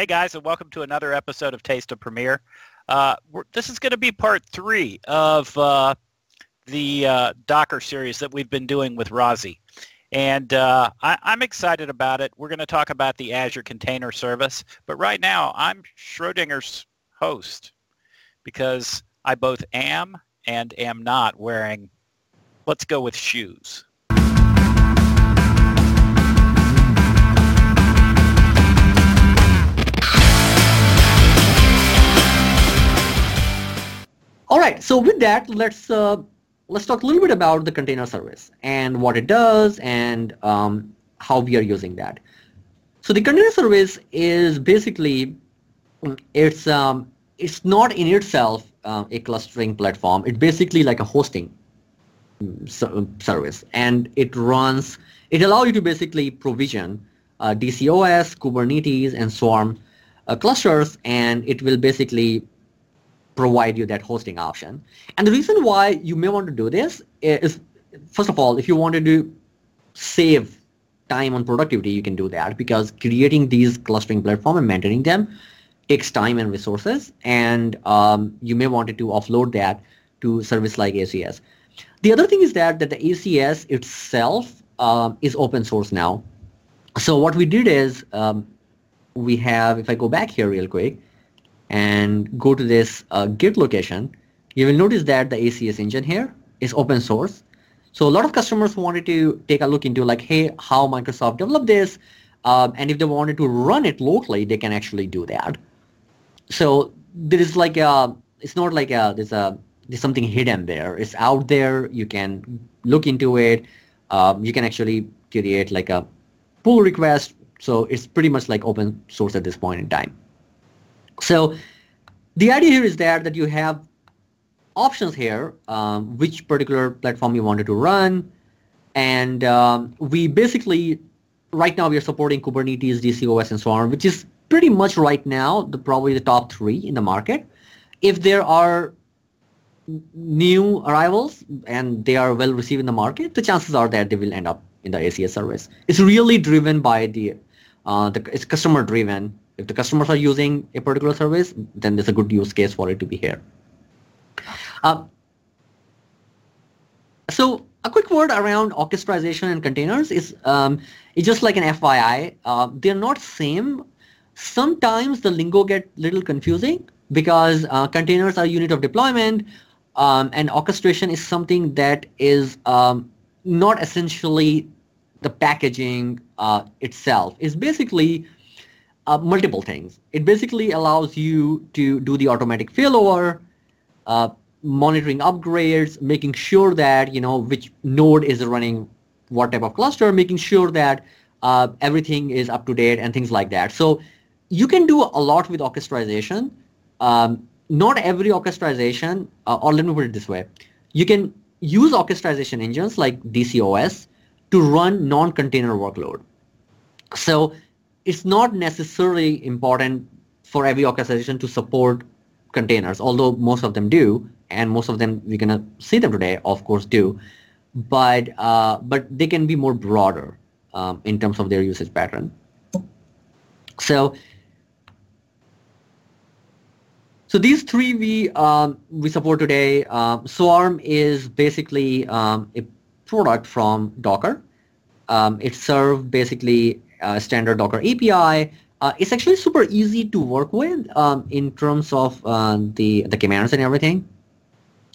Hey guys, and welcome to another episode of Taste of Premier. Uh, this is going to be part three of uh, the uh, Docker series that we've been doing with Razi. And uh, I, am excited about it. We're going to talk about the Azure Container Service. But right now, I'm Schrodinger's host because I both am and am not wearing, let's go with shoes. All right, so with that, let's uh, let's talk a little bit about the container service and what it does and um, how we are using that. So the container service is basically it's um, it's not in itself uh, a clustering platform. It's basically like a hosting mm, service, and it runs. It allows you to basically provision uh, DCOS, Kubernetes, and Swarm uh, clusters, and it will basically provide you that hosting option. And the reason why you may want to do this is, first of all, if you wanted to save time on productivity, you can do that because creating these clustering platform and maintaining them takes time and resources. And um, you may want to offload that to service like ACS. The other thing is that, that the ACS itself um, is open source now. So what we did is um, we have, if I go back here real quick, and go to this uh, Git location, you will notice that the ACS engine here is open source. So a lot of customers wanted to take a look into like, hey, how Microsoft developed this, um, and if they wanted to run it locally, they can actually do that. So there is like a, it's not like a, there's a, there's something hidden there. It's out there. You can look into it. Um, you can actually create like a pull request. So it's pretty much like open source at this point in time. So the idea here is that, that you have options here, um, which particular platform you wanted to run. And um, we basically, right now we are supporting Kubernetes, DCOS, and so on, which is pretty much right now the probably the top three in the market. If there are new arrivals and they are well received in the market, the chances are that they will end up in the ACS service. It's really driven by the, uh, the it's customer driven if the customers are using a particular service, then there's a good use case for it to be here. Uh, so a quick word around orchestration and containers is um, it's just like an FYI. Uh, they're not same. Sometimes the lingo get little confusing because uh, containers are unit of deployment um, and orchestration is something that is um, not essentially the packaging uh, itself. It's basically uh, multiple things. It basically allows you to do the automatic failover, uh, monitoring upgrades, making sure that you know which node is running what type of cluster, making sure that uh, everything is up to date and things like that. So you can do a lot with orchestration. Um, not every orchestration, uh, or let me put it this way, you can use orchestration engines like DCOS to run non-container workload. So it's not necessarily important for every orchestration to support containers, although most of them do, and most of them we're gonna see them today, of course, do. But uh, but they can be more broader um, in terms of their usage pattern. So so these three we um, we support today. Um, Swarm is basically um, a product from Docker. Um, it serves basically standard Docker API. Uh, it's actually super easy to work with um, in terms of uh, the the commands and everything.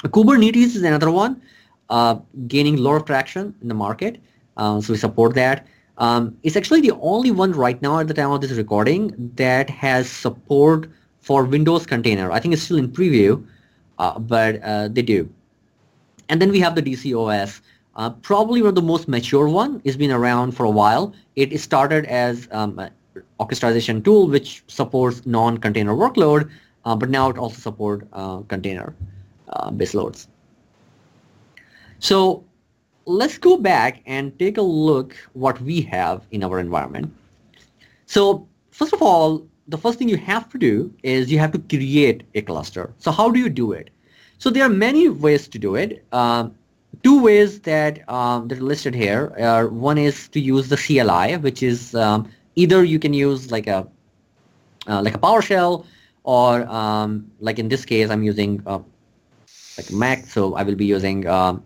Kubernetes is another one, uh, gaining a lot of traction in the market. Uh, so we support that. Um, it's actually the only one right now at the time of this recording that has support for Windows container. I think it's still in preview, uh, but they do. And then we have the DCOS, uh, probably one of the most mature one. It's been around for a while. It started as um, an orchestration tool which supports non-container workload, uh, but now it also supports uh, container uh, base loads. So let's go back and take a look what we have in our environment. So first of all, the first thing you have to do is you have to create a cluster. So how do you do it? So there are many ways to do it. Um, two ways that um, that are listed here are one is to use the CLI, which is um, either you can use like a uh, like a PowerShell, or um, like in this case, I'm using uh, like Mac, so I will be using um,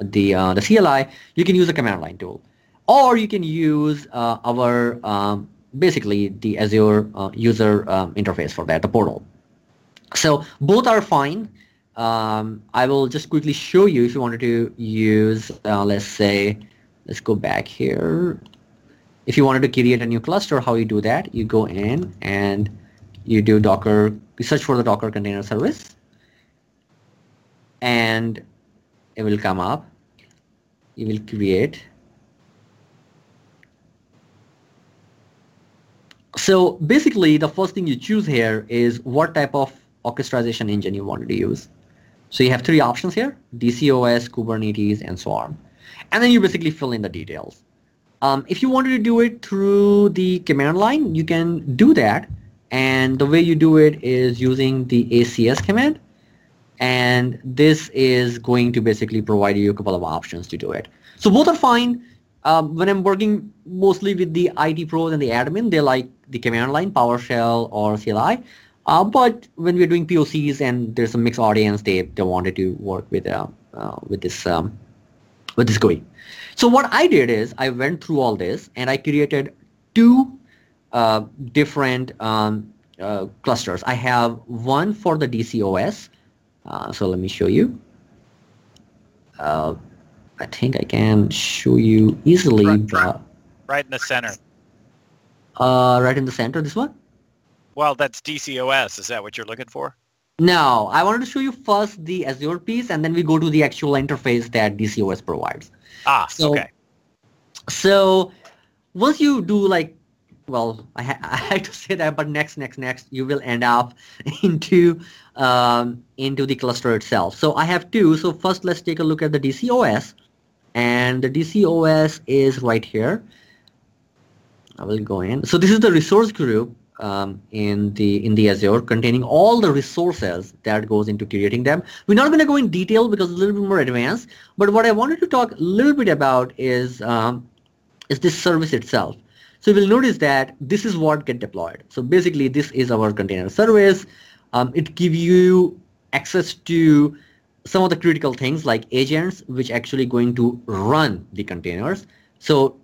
the uh, the CLI. You can use a command line tool, or you can use uh, our um, basically the Azure uh, user um, interface for that, the portal. So both are fine. Um, I will just quickly show you if you wanted to use, uh, let's say, let's go back here. If you wanted to create a new cluster, how you do that? You go in and you do Docker, you search for the Docker Container Service, and it will come up. You will create. So basically, the first thing you choose here is what type of orchestration engine you wanted to use. So you have three options here, DCOS, Kubernetes, and Swarm. And then you basically fill in the details. Um, if you wanted to do it through the command line, you can do that. And the way you do it is using the ACS command. And this is going to basically provide you a couple of options to do it. So both are fine. Um, when I'm working mostly with the IT pros and the admin, they like the command line, PowerShell or CLI. Uh, but when we're doing POCs and there's a mixed audience, they, they wanted to work with uh, uh, with this um, with this GUI. So what I did is I went through all this and I created two uh, different um, uh, clusters. I have one for the DCOS. Uh, so let me show you. I think I can show you easily. Right, right, right in the center. right in the center, this one? Well, that's DCOS. Is that what you're looking for? No, I wanted to show you first the Azure piece, and then we go to the actual interface that DCOS provides. Ah, so, okay. So once you do like, well, I, ha- I had to say that, but next, next, next, you will end up into um, into the cluster itself. So I have two. So first, let's take a look at the DCOS, and the DCOS is right here. I will go in. So this is the resource group um, in the in the Azure containing all the resources that goes into creating them. We're not going to go in detail because it's a little bit more advanced. But what I wanted to talk a little bit about is um, is this service itself. So you will notice that this is what get deployed. So basically, this is our container service. Um, it gives you access to some of the critical things like agents, which actually going to run the containers. So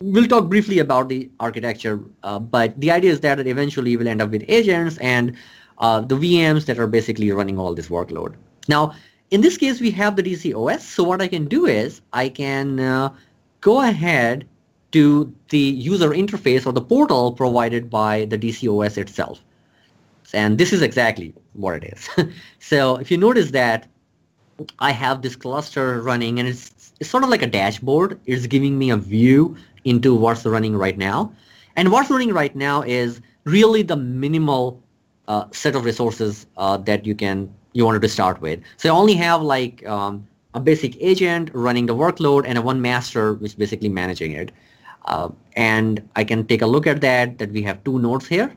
we'll talk briefly about the architecture, uh, but the idea is that eventually we'll end up with agents and uh, the VMs that are basically running all this workload. Now, in this case, we have the DC OS. So what I can do is I can uh, go ahead to the user interface or the portal provided by the DC OS itself. And this is exactly what it is. so if you notice that I have this cluster running and it's, it's sort of like a dashboard. It's giving me a view into what's running right now. And what's running right now is really the minimal uh, set of resources uh, that you can you wanted to start with. So you only have like um, a basic agent running the workload and a one master which basically managing it. Uh, and I can take a look at that, that we have two nodes here,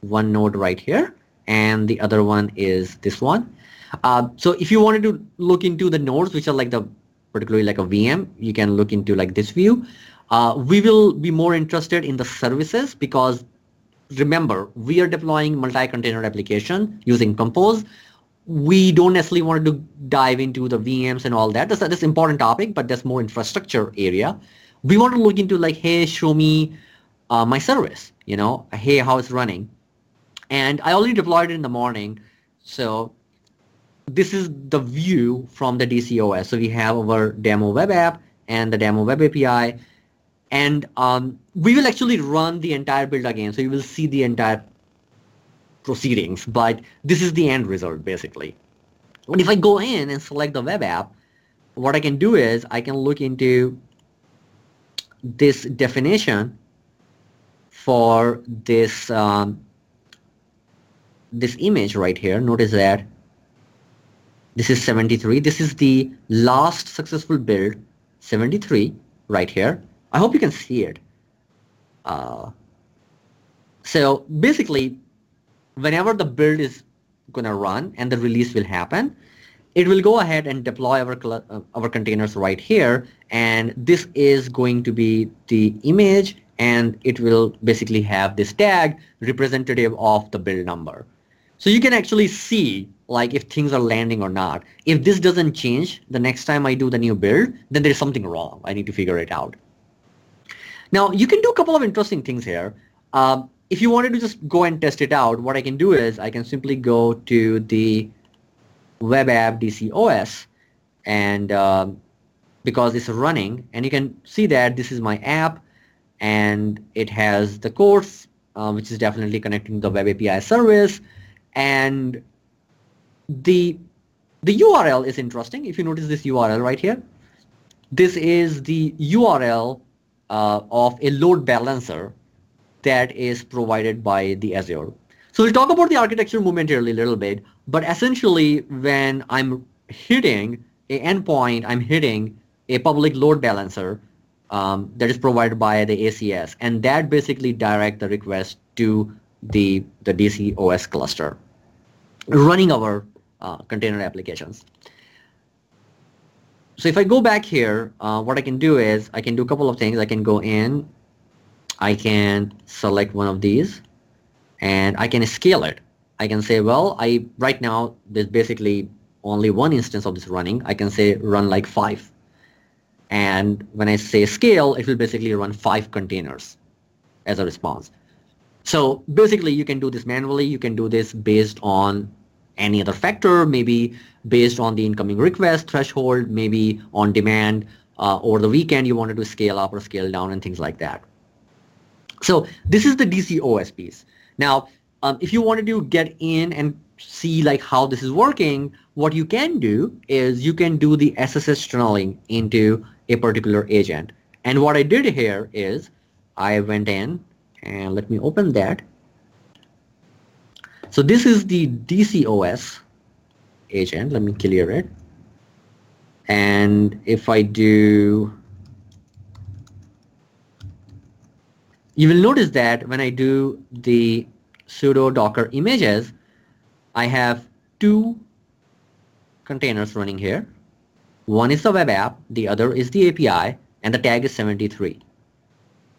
one node right here, and the other one is this one. Uh, so if you wanted to look into the nodes, which are like the particularly like a VM, you can look into like this view. Uh, we will be more interested in the services because remember, we are deploying multi-container application using Compose. We don't necessarily want to dive into the VMs and all that. That's, that's an important topic, but that's more infrastructure area. We want to look into like, hey, show me uh, my service, you know, hey, how it's running. And I already deployed it in the morning. So this is the view from the DCOS. So we have our demo web app and the demo web API and um, we will actually run the entire build again. So you will see the entire proceedings, but this is the end result basically. But if I go in and select the web app, what I can do is I can look into this definition for this um, this image right here. Notice that this is 73. This is the last successful build, 73 right here. I hope you can see it. Uh, so basically, whenever the build is going to run and the release will happen, it will go ahead and deploy our, uh, our containers right here. And this is going to be the image and it will basically have this tag representative of the build number. So you can actually see like if things are landing or not. If this doesn't change the next time I do the new build, then there's something wrong. I need to figure it out. Now you can do a couple of interesting things here. Uh, if you wanted to just go and test it out, what I can do is I can simply go to the web app DCOS and uh, because it's running and you can see that this is my app and it has the course uh, which is definitely connecting the web API service and the the URL is interesting if you notice this URL right here this is the URL uh, of a load balancer that is provided by the Azure. So we'll talk about the architecture momentarily a little bit, but essentially when I'm hitting a endpoint, I'm hitting a public load balancer um, that is provided by the ACS, and that basically direct the request to the, the DC OS cluster running our uh, container applications. So if I go back here, uh, what I can do is I can do a couple of things. I can go in, I can select one of these, and I can scale it. I can say, well, I right now there's basically only one instance of this running. I can say run like five. And when I say scale, it will basically run five containers as a response. So basically you can do this manually. You can do this based on any other factor, maybe based on the incoming request threshold, maybe on demand uh, over the weekend you wanted to scale up or scale down and things like that. So this is the DC OS piece. Now, um, if you wanted to get in and see like how this is working, what you can do is you can do the SSH tunneling into a particular agent. And what I did here is I went in and let me open that. So this is the DCOS agent. Let me clear it. And if I do, you will notice that when I do the sudo docker images, I have two containers running here. One is the web app, the other is the API, and the tag is 73.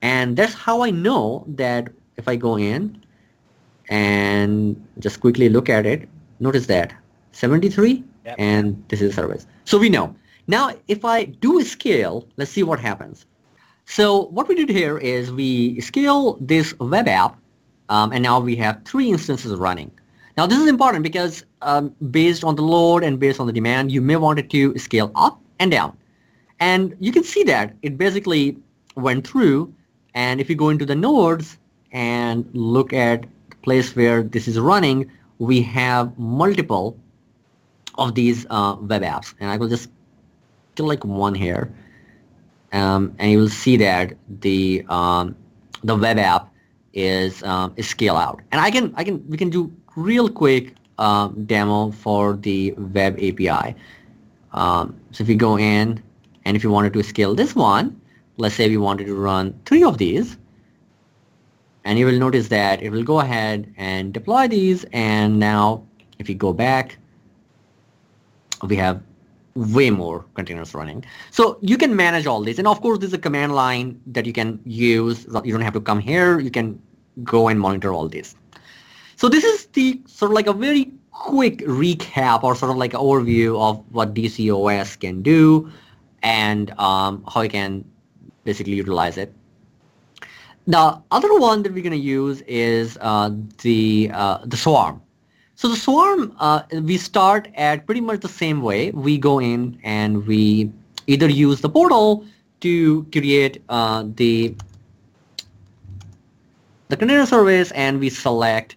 And that's how I know that if I go in and just quickly look at it, notice that 73 yep. and this is the service. So we know. Now if I do a scale, let's see what happens. So what we did here is we scale this web app um, and now we have three instances running. Now this is important because um, based on the load and based on the demand, you may want it to scale up and down. And you can see that it basically went through and if you go into the nodes and look at place where this is running, we have multiple of these uh, web apps. And I will just like one here. Um, and you will see that the um, the web app is um, is scale out. And I can I can we can do real quick um, demo for the web API. Um, so if you go in and if you wanted to scale this one, let's say we wanted to run three of these, and you will notice that it will go ahead and deploy these. And now if you go back, we have way more containers running. So you can manage all this. And of course, there's a command line that you can use. You don't have to come here. You can go and monitor all this. So this is the sort of like a very quick recap or sort of like an overview of what DCOS can do and um, how you can basically utilize it. The other one that we're going to use is uh, the uh, the swarm. So the swarm, uh, we start at pretty much the same way. We go in and we either use the portal to create uh, the the container service and we select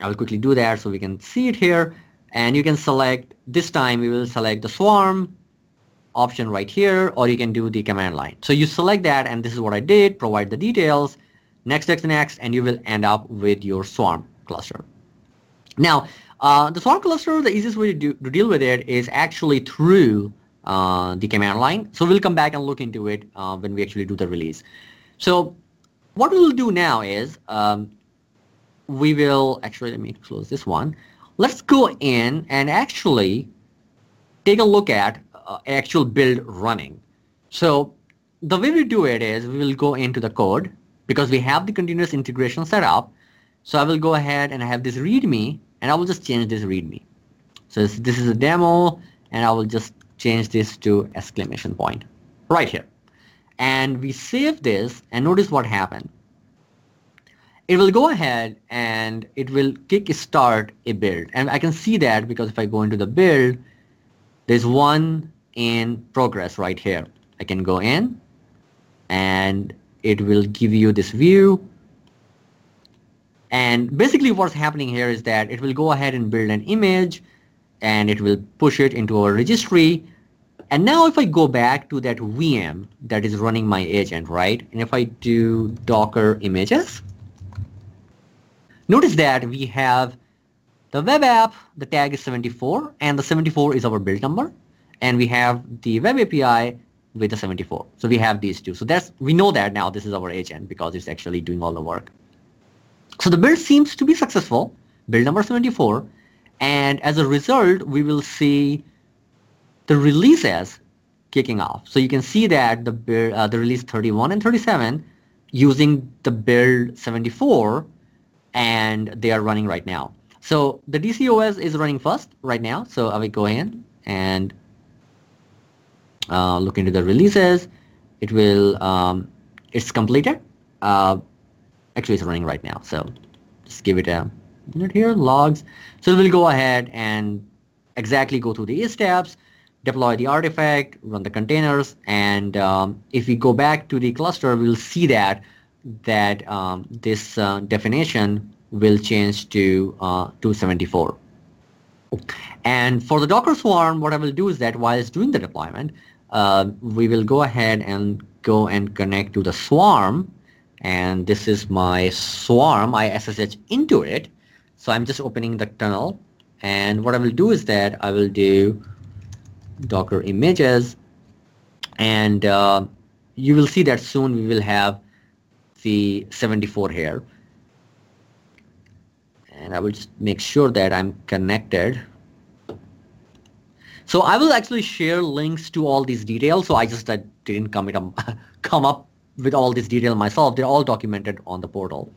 I will quickly do that so we can see it here and you can select this time we will select the swarm option right here or you can do the command line. So you select that and this is what I did provide the details next next next and you will end up with your swarm cluster. Now uh, the swarm cluster the easiest way to, do, to deal with it is actually through uh, the command line. So we'll come back and look into it uh, when we actually do the release. So what we'll do now is um, we will actually let me close this one. Let's go in and actually take a look at uh, actual build running so the way we do it is we will go into the code because we have the continuous integration set up. So I will go ahead and I have this readme and I will just change this readme. So this, this is a demo and I will just change this to exclamation point right here. And we save this and notice what happened. It will go ahead and it will kick start a build. And I can see that because if I go into the build, there's one in progress right here. I can go in and it will give you this view. And basically what's happening here is that it will go ahead and build an image and it will push it into our registry. And now if I go back to that VM that is running my agent right and if I do docker images notice that we have the web app the tag is 74 and the 74 is our build number and we have the web API with the 74. So we have these two. So that's we know that now this is our agent because it's actually doing all the work. So the build seems to be successful, build number 74, and as a result, we will see the releases kicking off. So you can see that the build, uh, the release 31 and 37 using the build 74 and they are running right now. So the DCOS is running first right now. So I will go in and uh, look into the releases. It will, um, it's completed. Uh, actually, it's running right now. So just give it a minute here, logs. So we'll go ahead and exactly go through these steps, deploy the artifact, run the containers, and um, if we go back to the cluster, we'll see that that um, this uh, definition will change to uh, 274. And for the Docker Swarm, what I will do is that while it's doing the deployment, uh, we will go ahead and go and connect to the swarm. And this is my swarm. I SSH into it. So I'm just opening the tunnel. And what I will do is that I will do docker images. And uh, you will see that soon we will have the 74 here. And I will just make sure that I'm connected so I will actually share links to all these details. So I just I didn't come, it, come up with all this detail myself. They're all documented on the portal.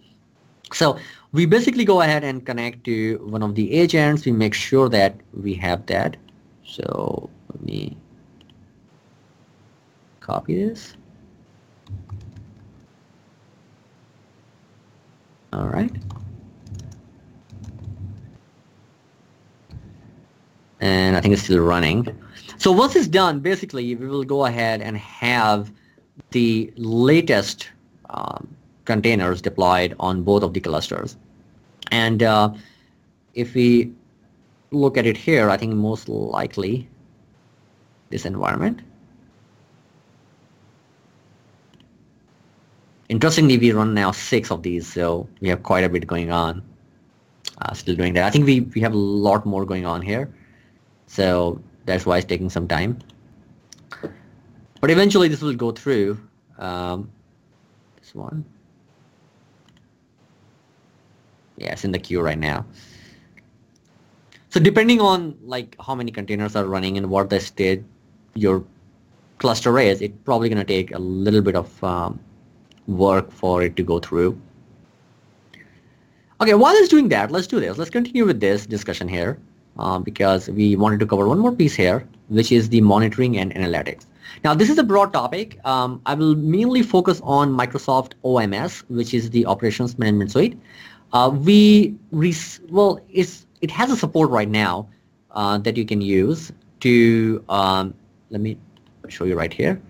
So we basically go ahead and connect to one of the agents. We make sure that we have that. So let me copy this. All right. And I think it's still running. So once it's done, basically we will go ahead and have the latest um, containers deployed on both of the clusters. And uh, if we look at it here, I think most likely this environment. Interestingly, we run now six of these, so we have quite a bit going on. Uh, still doing that. I think we, we have a lot more going on here. So that's why it's taking some time. But eventually this will go through. Um, this one. Yeah, it's in the queue right now. So depending on like how many containers are running and what the state your cluster is, it's probably going to take a little bit of um, work for it to go through. Okay, while it's doing that, let's do this. Let's continue with this discussion here uh, because we wanted to cover one more piece here, which is the monitoring and analytics. Now, this is a broad topic. Um, I will mainly focus on Microsoft OMS, which is the Operations Management Suite. Uh, we, well, it's, it has a support right now uh, that you can use to, um, let me show you right here.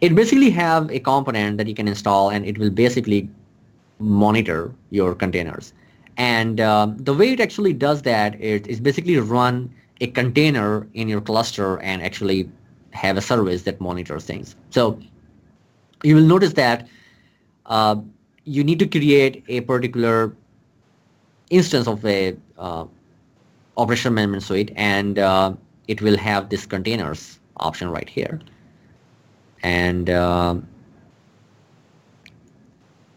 It basically have a component that you can install and it will basically monitor your containers. And um, the way it actually does that is, is basically run a container in your cluster and actually have a service that monitors things. So you will notice that uh, you need to create a particular instance of a uh, operation management suite and uh, it will have this containers option right here. And uh,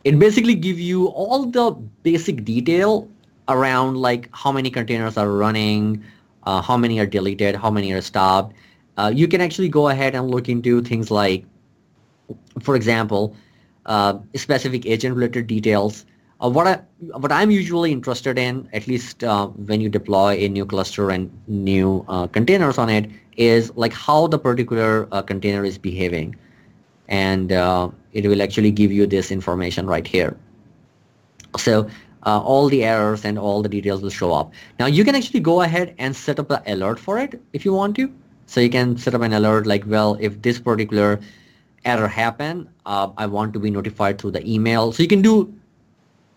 it basically gives you all the basic detail around like how many containers are running, uh, how many are deleted, how many are stopped, uh, you can actually go ahead and look into things like, for example, uh, specific agent-related details. Uh, what I what I'm usually interested in, at least uh, when you deploy a new cluster and new uh, containers on it, is like how the particular container is behaving, and it will actually give you this information right here. So uh, all the errors and all the details will show up. Now you can actually go ahead and set up an alert for it if you want to. So you can set up an alert like, well, if this particular error happen, uh, I want to be notified through the email. So you can do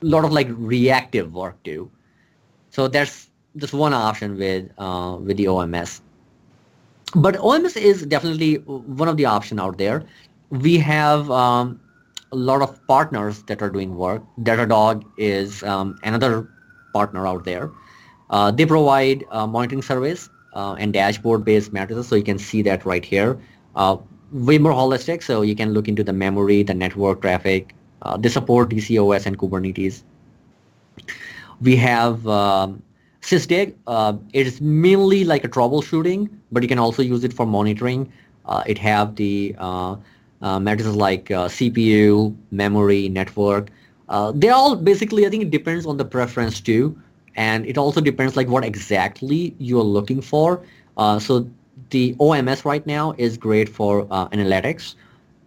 a lot of like reactive work too. So there's just one option with uh, with the OMS. But OMS is definitely one of the option out there. We have um, a lot of partners that are doing work. Datadog is um, another partner out there. Uh, they provide uh, monitoring service uh, and dashboard-based matrices, so you can see that right here. Uh, way more holistic, so you can look into the memory, the network traffic. Uh, they support DCOS and Kubernetes. We have um, Sysdig. It is mainly like a troubleshooting, but you can also use it for monitoring. it have the uh, matters like uh, CPU, memory, network. Uh, they all basically, I think it depends on the preference too. And it also depends like what exactly you're looking for. Uh, so the OMS right now is great for uh, analytics.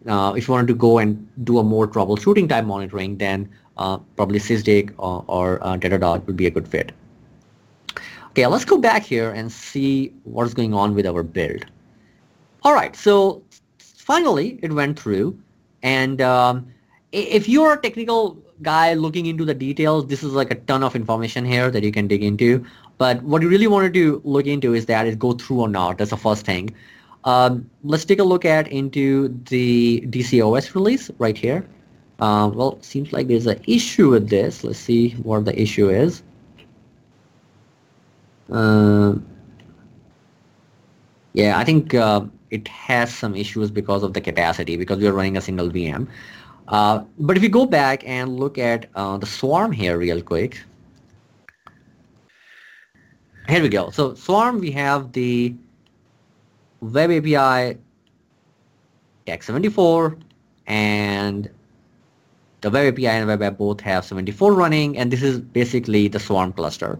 Uh, if you wanted to go and do a more troubleshooting type monitoring, then probably Sysdig or, or Datadog would be a good fit. Okay, let's go back here and see what's going on with our build. All right, so finally it went through. And um, if you're a technical guy looking into the details this is like a ton of information here that you can dig into. But what you really wanted to look into is that it go through or not. That's the first thing. Um, let's take a look at into the DCOS release right here. Uh, well seems like there's an issue with this. Let's see what the issue is. Uh, yeah I think uh, it has some issues because of the capacity because we are running a single VM. Uh, but if you go back and look at uh, the swarm here real quick, here we go. So swarm, we have the web API Tech74 and the web API and web app both have 74 running and this is basically the swarm cluster.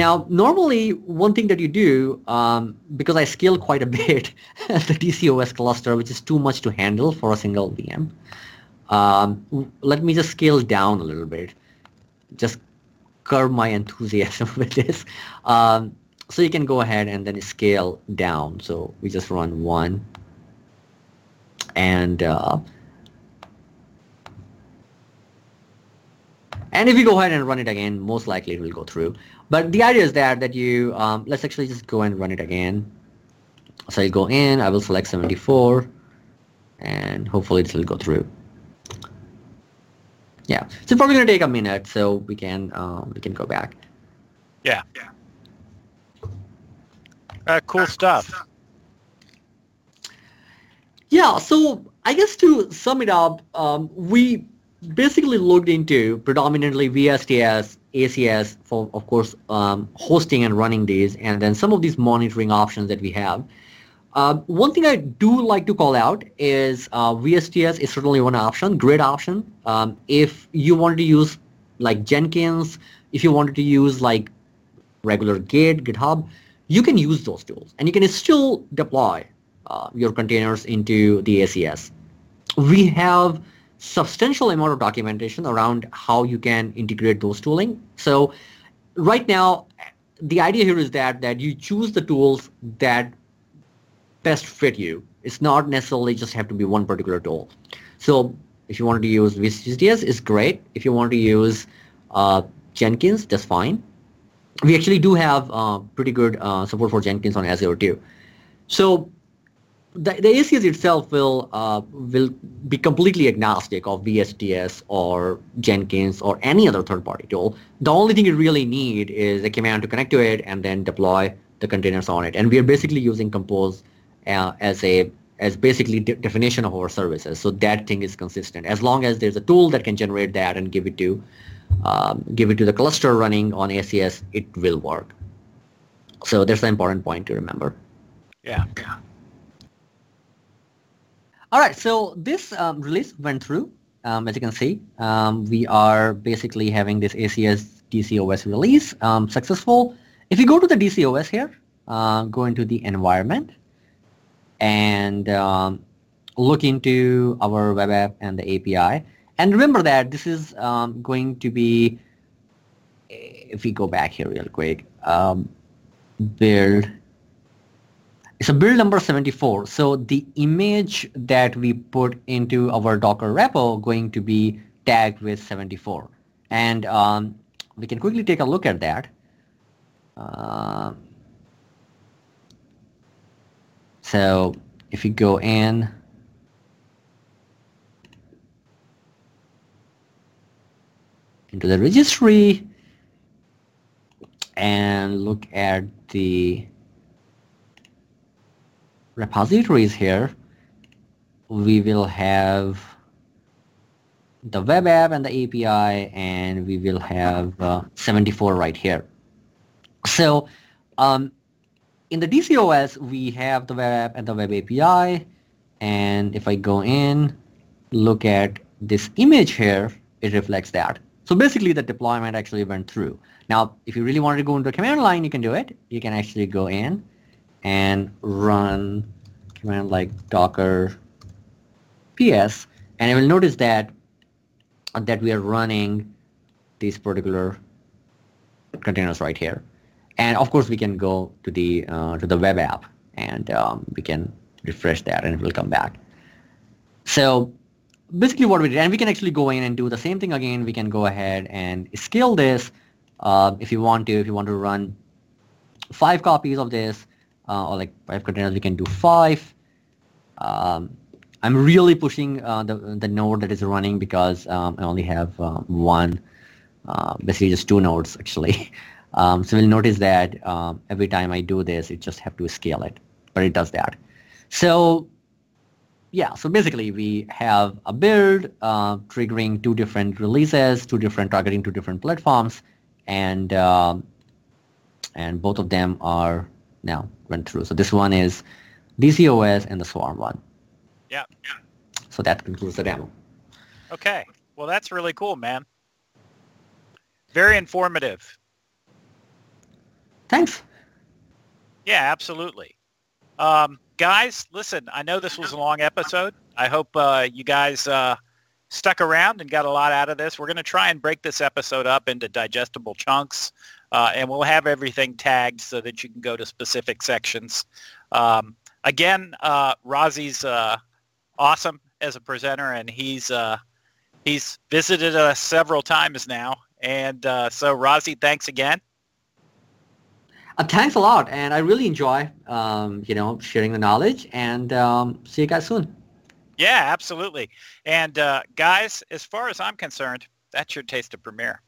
Now, normally, one thing that you do, um, because I scale quite a bit the DCOS cluster, which is too much to handle for a single VM, um, let me just scale down a little bit. Just curb my enthusiasm with this. Um, so you can go ahead and then scale down. So we just run one. And uh, and if you go ahead and run it again, most likely it will go through. But the idea is that, that you, um, let's actually just go and run it again. So you go in, I will select 74, and hopefully this will go through. Yeah, so it's probably going to take a minute, so we can um, we can go back. Yeah. Yeah. Uh, cool stuff. Yeah, so I guess to sum it up, um, we basically looked into predominantly VSTS, ACS for, of course, um, hosting and running these, and then some of these monitoring options that we have. Uh, one thing I do like to call out is uh, VSTS is certainly one option, great option. Um, if you wanted to use like Jenkins, if you wanted to use like regular Git, GitHub, you can use those tools and you can still deploy uh, your containers into the ACS. We have substantial amount of documentation around how you can integrate those tooling. So right now, the idea here is that that you choose the tools that best fit you. It's not necessarily just have to be one particular tool. So if you want to use VSTS, it's great. If you want to use uh, Jenkins, that's fine. We actually do have uh, pretty good uh, support for Jenkins on Azure too. So the, the ACS itself will uh, will be completely agnostic of VSTS or Jenkins or any other third-party tool. The only thing you really need is a command to connect to it and then deploy the containers on it. And we are basically using Compose uh, as a as basically de- definition of our services. So that thing is consistent. As long as there's a tool that can generate that and give it to um, give it to the cluster running on ACS, it will work. So that's an important point to remember. Yeah. All right. So this um, release went through. Um, as you can see, um, we are basically having this ACS DCOS release um, successful. If you go to the DCOS here, uh, go into the environment and um, look into our web app and the API. And remember that this is um, going to be, if we go back here real quick, build, a build number 74. So the image that we put into our Docker repo going to be tagged with 74. And um, we can quickly take a look at that. Uh, so if you go in, into the registry and look at the repositories here, we will have the web app and the API and we will have uh, 74 right here. So um, in the DCOS, we have the web app and the web API. And if I go in, look at this image here, it reflects that. So basically the deployment actually went through. Now, if you really wanted to go into a command line, you can do it. You can actually go in and run command like docker ps, and you will notice that that we are running these particular containers right here. And of course, we can go to the uh, to the web app and um, we can refresh that and it will come back. So basically what we did, and we can actually go in and do the same thing again. We can go ahead and scale this uh, if you want to. If you want to run five copies of this uh, or like five containers, we can do five. Um, I'm really pushing uh, the, the node that is running because um, I only have uh, one, uh, basically just two nodes actually. Um, so we'll notice that um, every time I do this, it just have to scale it, but it does that. So yeah, so basically we have a build uh, triggering two different releases, two different targeting two different platforms, and um, and both of them are now went through. So this one is DCOS and the Swarm one. Yeah. So that concludes the demo. Okay. Well, that's really cool, man. Very informative. Thanks. Yeah, absolutely. Um, guys, listen, I know this was a long episode. I hope uh, you guys uh, stuck around and got a lot out of this. We're going to try and break this episode up into digestible chunks, uh, and we'll have everything tagged so that you can go to specific sections. Um, again, uh, Razi's uh, awesome as a presenter, and he's uh, he's visited us several times now. And uh, so, Razi, thanks again. Uh, thanks a lot, and I really enjoy um, you know sharing the knowledge. And um, see you guys soon. Yeah, absolutely. And uh, guys, as far as I'm concerned, that's your taste of Premier.